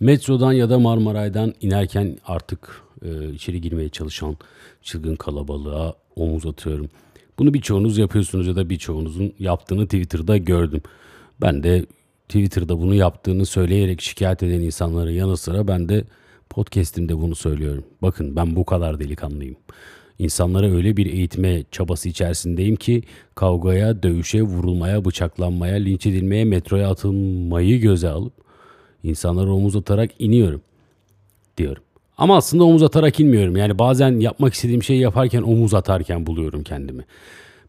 Metrodan ya da Marmaray'dan inerken artık e, içeri girmeye çalışan çılgın kalabalığa omuz atıyorum. Bunu birçoğunuz yapıyorsunuz ya da birçoğunuzun yaptığını Twitter'da gördüm. Ben de Twitter'da bunu yaptığını söyleyerek şikayet eden insanların yanı sıra ben de podcast'imde bunu söylüyorum. Bakın ben bu kadar delikanlıyım. İnsanlara öyle bir eğitme çabası içerisindeyim ki kavgaya, dövüşe, vurulmaya, bıçaklanmaya, linç edilmeye, metroya atılmayı göze alıp insanlara omuz atarak iniyorum diyorum. Ama aslında omuz atarak inmiyorum. Yani bazen yapmak istediğim şeyi yaparken omuz atarken buluyorum kendimi.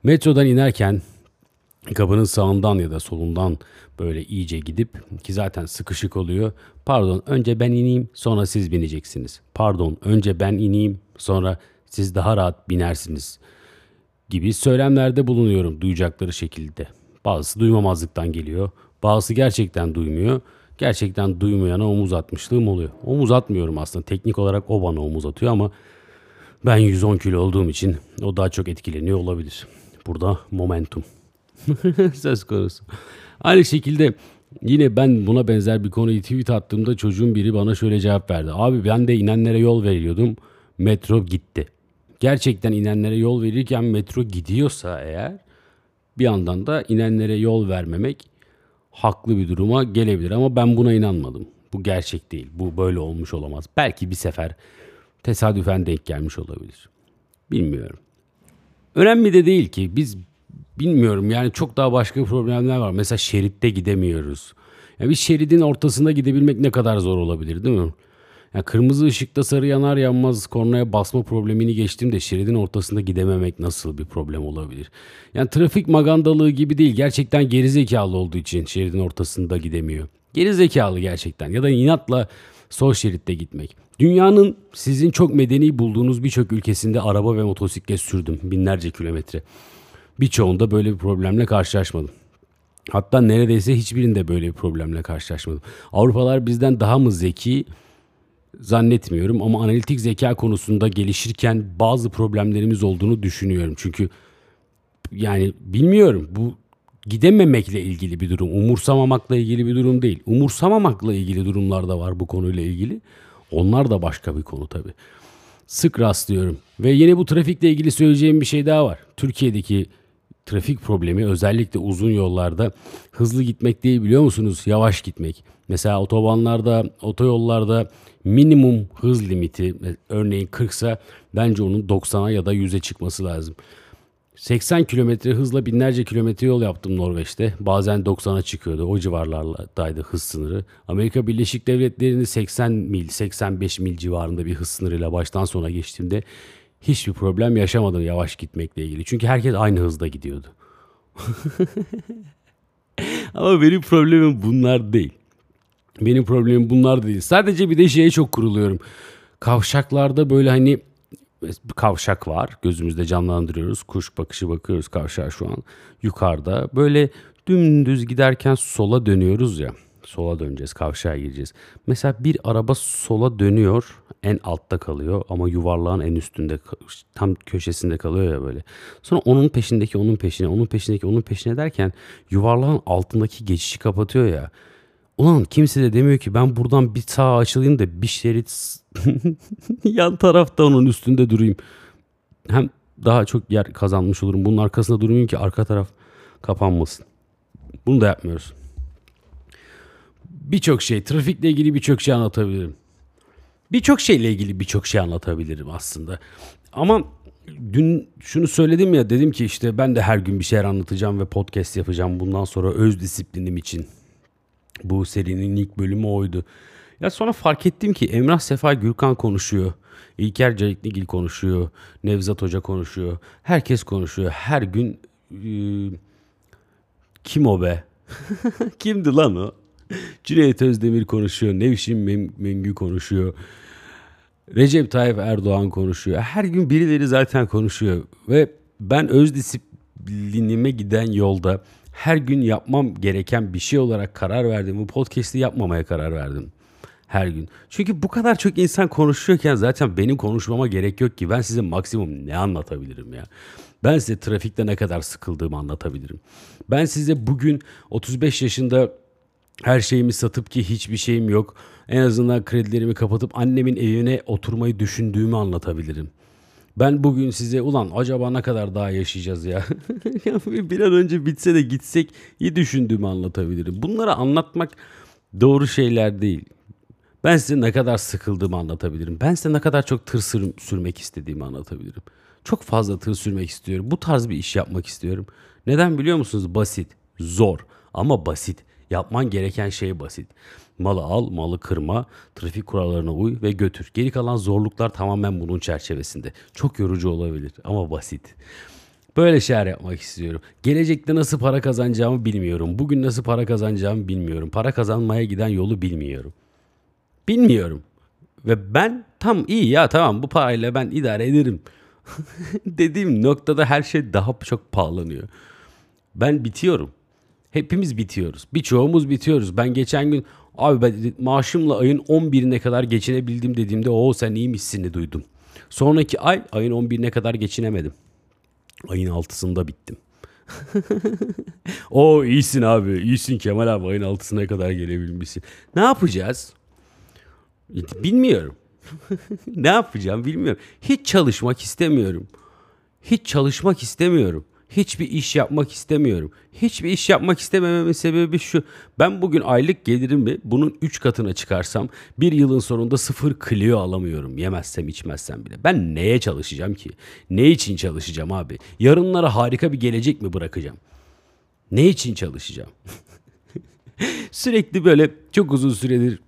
Metrodan inerken kapının sağından ya da solundan böyle iyice gidip ki zaten sıkışık oluyor. Pardon önce ben ineyim sonra siz bineceksiniz. Pardon önce ben ineyim sonra siz daha rahat binersiniz gibi söylemlerde bulunuyorum duyacakları şekilde. Bazısı duymamazlıktan geliyor. Bazısı gerçekten duymuyor. Gerçekten duymayana omuz atmışlığım oluyor. Omuz atmıyorum aslında. Teknik olarak o bana omuz atıyor ama ben 110 kilo olduğum için o daha çok etkileniyor olabilir. Burada momentum. Söz konusu. Aynı şekilde yine ben buna benzer bir konuyu tweet attığımda çocuğun biri bana şöyle cevap verdi. Abi ben de inenlere yol veriyordum. Metro gitti. Gerçekten inenlere yol verirken metro gidiyorsa eğer bir yandan da inenlere yol vermemek haklı bir duruma gelebilir ama ben buna inanmadım. Bu gerçek değil. Bu böyle olmuş olamaz. Belki bir sefer tesadüfen denk gelmiş olabilir. Bilmiyorum. Önemli de değil ki biz bilmiyorum yani çok daha başka problemler var. Mesela şeritte gidemiyoruz. Yani bir şeridin ortasında gidebilmek ne kadar zor olabilir değil mi? Yani kırmızı ışıkta sarı yanar yanmaz kornaya basma problemini geçtim de şeridin ortasında gidememek nasıl bir problem olabilir? Yani trafik magandalığı gibi değil. Gerçekten gerizekalı olduğu için şeridin ortasında gidemiyor. Gerizekalı gerçekten ya da inatla sol şeritte gitmek. Dünyanın sizin çok medeni bulduğunuz birçok ülkesinde araba ve motosiklet sürdüm binlerce kilometre. Birçoğunda böyle bir problemle karşılaşmadım. Hatta neredeyse hiçbirinde böyle bir problemle karşılaşmadım. Avrupalar bizden daha mı zeki zannetmiyorum ama analitik zeka konusunda gelişirken bazı problemlerimiz olduğunu düşünüyorum. Çünkü yani bilmiyorum bu gidememekle ilgili bir durum, umursamamakla ilgili bir durum değil. Umursamamakla ilgili durumlar da var bu konuyla ilgili. Onlar da başka bir konu tabii. Sık rastlıyorum. Ve yine bu trafikle ilgili söyleyeceğim bir şey daha var. Türkiye'deki trafik problemi özellikle uzun yollarda hızlı gitmek değil biliyor musunuz? Yavaş gitmek. Mesela otobanlarda, otoyollarda minimum hız limiti örneğin 40 ise bence onun 90'a ya da 100'e çıkması lazım. 80 kilometre hızla binlerce kilometre yol yaptım Norveç'te. Bazen 90'a çıkıyordu. O civarlardaydı hız sınırı. Amerika Birleşik Devletleri'ni 80 mil, 85 mil civarında bir hız sınırıyla baştan sona geçtiğimde hiçbir problem yaşamadım yavaş gitmekle ilgili. Çünkü herkes aynı hızda gidiyordu. Ama benim problemim bunlar değil. Benim problemim bunlar değil. Sadece bir de şeye çok kuruluyorum. Kavşaklarda böyle hani kavşak var. Gözümüzde canlandırıyoruz. Kuş bakışı bakıyoruz kavşağa şu an. Yukarıda böyle dümdüz giderken sola dönüyoruz ya. Sola döneceğiz, kavşağa gireceğiz. Mesela bir araba sola dönüyor, en altta kalıyor ama yuvarlağın en üstünde, tam köşesinde kalıyor ya böyle. Sonra onun peşindeki onun peşine, onun peşindeki onun peşine derken yuvarlağın altındaki geçişi kapatıyor ya. Ulan kimse de demiyor ki ben buradan bir sağa açılayım da bir şerit yan tarafta onun üstünde durayım. Hem daha çok yer kazanmış olurum. Bunun arkasında durmayayım ki arka taraf kapanmasın. Bunu da yapmıyoruz. Birçok şey, trafikle ilgili birçok şey anlatabilirim. Birçok şeyle ilgili birçok şey anlatabilirim aslında. Ama dün şunu söyledim ya dedim ki işte ben de her gün bir şeyler anlatacağım ve podcast yapacağım bundan sonra öz disiplinim için. Bu serinin ilk bölümü oydu. Ya sonra fark ettim ki Emrah Sefa Gürkan konuşuyor. İlker Canikligil konuşuyor. Nevzat Hoca konuşuyor. Herkes konuşuyor. Her gün e, kim o be? Kimdi lan o? Cüneyt Özdemir konuşuyor. Nevşin Mengü konuşuyor. Recep Tayyip Erdoğan konuşuyor. Her gün birileri zaten konuşuyor. Ve ben öz disiplinime giden yolda her gün yapmam gereken bir şey olarak karar verdim. Bu podcast'i yapmamaya karar verdim her gün. Çünkü bu kadar çok insan konuşuyorken zaten benim konuşmama gerek yok ki. Ben size maksimum ne anlatabilirim ya. Ben size trafikte ne kadar sıkıldığımı anlatabilirim. Ben size bugün 35 yaşında Her şeyimi satıp ki hiçbir şeyim yok. En azından kredilerimi kapatıp annemin evine oturmayı düşündüğümü anlatabilirim. Ben bugün size ulan acaba ne kadar daha yaşayacağız ya? bir an önce bitse de gitsek iyi düşündüğümü anlatabilirim. Bunları anlatmak doğru şeyler değil. Ben size ne kadar sıkıldığımı anlatabilirim. Ben size ne kadar çok tır sür- sürmek istediğimi anlatabilirim. Çok fazla tır sürmek istiyorum. Bu tarz bir iş yapmak istiyorum. Neden biliyor musunuz? Basit, zor ama basit. Yapman gereken şey basit. Malı al, malı kırma, trafik kurallarına uy ve götür. Geri kalan zorluklar tamamen bunun çerçevesinde. Çok yorucu olabilir ama basit. Böyle şeyler yapmak istiyorum. Gelecekte nasıl para kazanacağımı bilmiyorum. Bugün nasıl para kazanacağımı bilmiyorum. Para kazanmaya giden yolu bilmiyorum. Bilmiyorum. Ve ben tam iyi ya tamam bu parayla ben idare ederim. Dediğim noktada her şey daha çok pahalanıyor. Ben bitiyorum. Hepimiz bitiyoruz. Birçoğumuz bitiyoruz. Ben geçen gün abi ben maaşımla ayın 11'ine kadar geçinebildim dediğimde o sen iyiymişsin'i duydum. Sonraki ay ayın 11'ine kadar geçinemedim. Ayın 6'sında bittim. o iyisin abi. iyisin Kemal abi ayın 6'sına kadar gelebilmişsin. Ne yapacağız? Bilmiyorum. ne yapacağım bilmiyorum. Hiç çalışmak istemiyorum. Hiç çalışmak istemiyorum. Hiçbir iş yapmak istemiyorum. Hiçbir iş yapmak istemememin sebebi şu. Ben bugün aylık gelirimi bunun 3 katına çıkarsam bir yılın sonunda sıfır Clio alamıyorum. Yemezsem içmezsem bile. Ben neye çalışacağım ki? Ne için çalışacağım abi? Yarınlara harika bir gelecek mi bırakacağım? Ne için çalışacağım? Sürekli böyle çok uzun süredir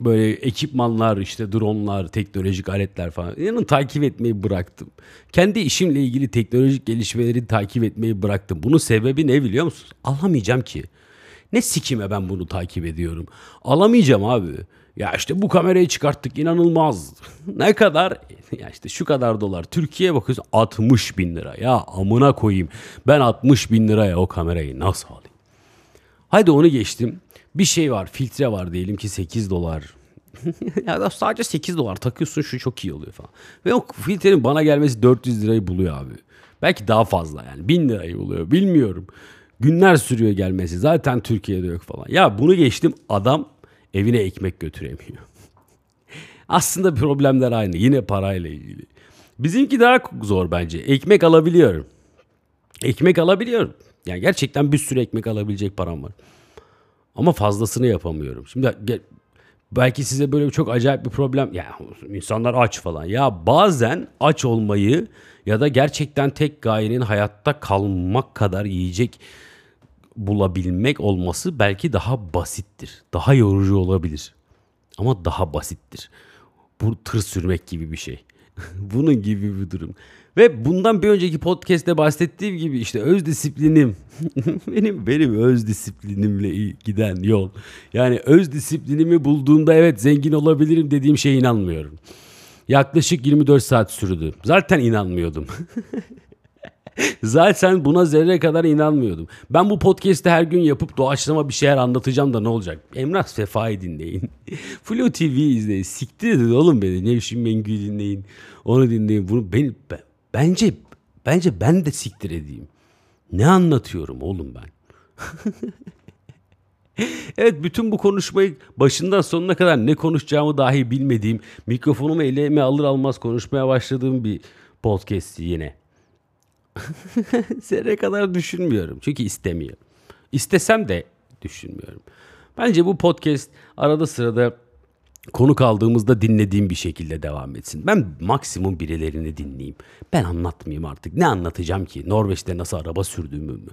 böyle ekipmanlar işte dronlar, teknolojik aletler falan. Yani takip etmeyi bıraktım. Kendi işimle ilgili teknolojik gelişmeleri takip etmeyi bıraktım. Bunun sebebi ne biliyor musunuz? Alamayacağım ki. Ne sikime ben bunu takip ediyorum. Alamayacağım abi. Ya işte bu kamerayı çıkarttık inanılmaz. ne kadar? Ya işte şu kadar dolar. Türkiye'ye bakıyorsun 60 bin lira. Ya amına koyayım. Ben 60 bin liraya o kamerayı nasıl alayım? Haydi onu geçtim. Bir şey var filtre var diyelim ki 8 dolar. ya sadece 8 dolar takıyorsun şu çok iyi oluyor falan. Ve o filtrenin bana gelmesi 400 lirayı buluyor abi. Belki daha fazla yani 1000 lirayı buluyor bilmiyorum. Günler sürüyor gelmesi zaten Türkiye'de yok falan. Ya bunu geçtim adam evine ekmek götüremiyor. Aslında problemler aynı yine parayla ilgili. Bizimki daha zor bence. Ekmek alabiliyorum. Ekmek alabiliyorum. Yani gerçekten bir sürü ekmek alabilecek param var. Ama fazlasını yapamıyorum. Şimdi belki size böyle çok acayip bir problem ya insanlar aç falan. Ya bazen aç olmayı ya da gerçekten tek gayenin hayatta kalmak kadar yiyecek bulabilmek olması belki daha basittir. Daha yorucu olabilir. Ama daha basittir. Bu tır sürmek gibi bir şey. Bunun gibi bir durum. Ve bundan bir önceki podcast'te bahsettiğim gibi işte öz disiplinim. benim benim öz disiplinimle giden yol. Yani öz disiplinimi bulduğumda evet zengin olabilirim dediğim şeye inanmıyorum. Yaklaşık 24 saat sürdü. Zaten inanmıyordum. Zaten buna zerre kadar inanmıyordum. Ben bu podcast'i her gün yapıp doğaçlama bir şeyler anlatacağım da ne olacak? Emrah Sefa'yı dinleyin. Flu TV izleyin. Siktir edin oğlum beni. Nevşin Mengü'yü dinleyin. Onu dinleyin. Bunu beni, ben, bence bence ben de siktir edeyim. Ne anlatıyorum oğlum ben? evet bütün bu konuşmayı başından sonuna kadar ne konuşacağımı dahi bilmediğim, mikrofonumu elime alır almaz konuşmaya başladığım bir podcast yine. Zerre kadar düşünmüyorum. Çünkü istemiyorum. İstesem de düşünmüyorum. Bence bu podcast arada sırada konuk aldığımızda dinlediğim bir şekilde devam etsin. Ben maksimum birilerini dinleyeyim. Ben anlatmayayım artık. Ne anlatacağım ki? Norveç'te nasıl araba sürdüğümü mü?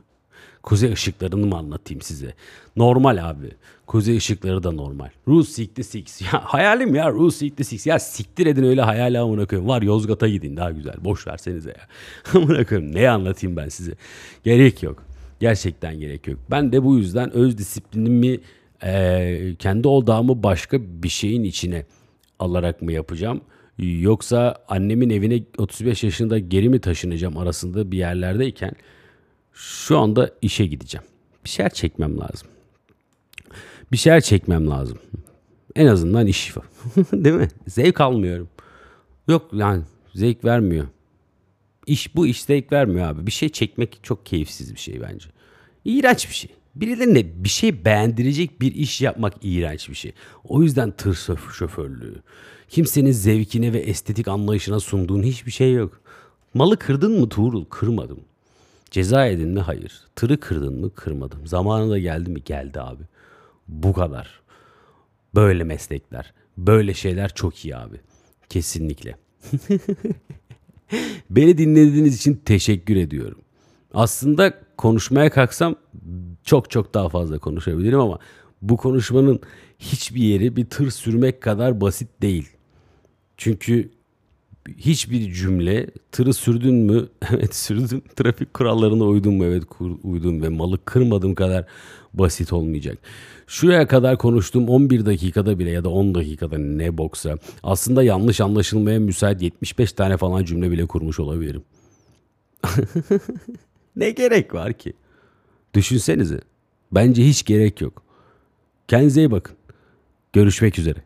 Kuzey ışıklarını mı anlatayım size? Normal abi. Kuzey ışıkları da normal. Rus 66. Ya hayalim ya Rus 66. Ya siktir edin öyle hayal amına koyayım. Var Yozgat'a gidin daha güzel. Boş versenize ya. amına koyayım. Ne anlatayım ben size? Gerek yok. Gerçekten gerek yok. Ben de bu yüzden öz disiplinimi e, kendi odağımı başka bir şeyin içine alarak mı yapacağım? Yoksa annemin evine 35 yaşında geri mi taşınacağım arasında bir yerlerdeyken şu anda işe gideceğim. Bir şeyler çekmem lazım. Bir şeyler çekmem lazım. En azından iş. Değil mi? Zevk almıyorum. Yok yani zevk vermiyor. İş bu iş zevk vermiyor abi. Bir şey çekmek çok keyifsiz bir şey bence. İğrenç bir şey. Birilerine bir şey beğendirecek bir iş yapmak iğrenç bir şey. O yüzden tır şoförlüğü. Kimsenin zevkine ve estetik anlayışına sunduğun hiçbir şey yok. Malı kırdın mı Tuğrul? Kırmadım. Ceza yedin mi? Hayır. Tırı kırdın mı? Kırmadım. Zamanında geldi mi? Geldi abi. Bu kadar. Böyle meslekler, böyle şeyler çok iyi abi. Kesinlikle. Beni dinlediğiniz için teşekkür ediyorum. Aslında konuşmaya kalksam çok çok daha fazla konuşabilirim ama bu konuşmanın hiçbir yeri bir tır sürmek kadar basit değil. Çünkü hiçbir cümle tırı sürdün mü? Evet sürdüm. Trafik kurallarına uydum mu? Evet uydum ve malı kırmadığım kadar basit olmayacak. Şuraya kadar konuştuğum 11 dakikada bile ya da 10 dakikada ne boksa aslında yanlış anlaşılmaya müsait 75 tane falan cümle bile kurmuş olabilirim. ne gerek var ki? Düşünsenize. Bence hiç gerek yok. Kendinize iyi bakın. Görüşmek üzere.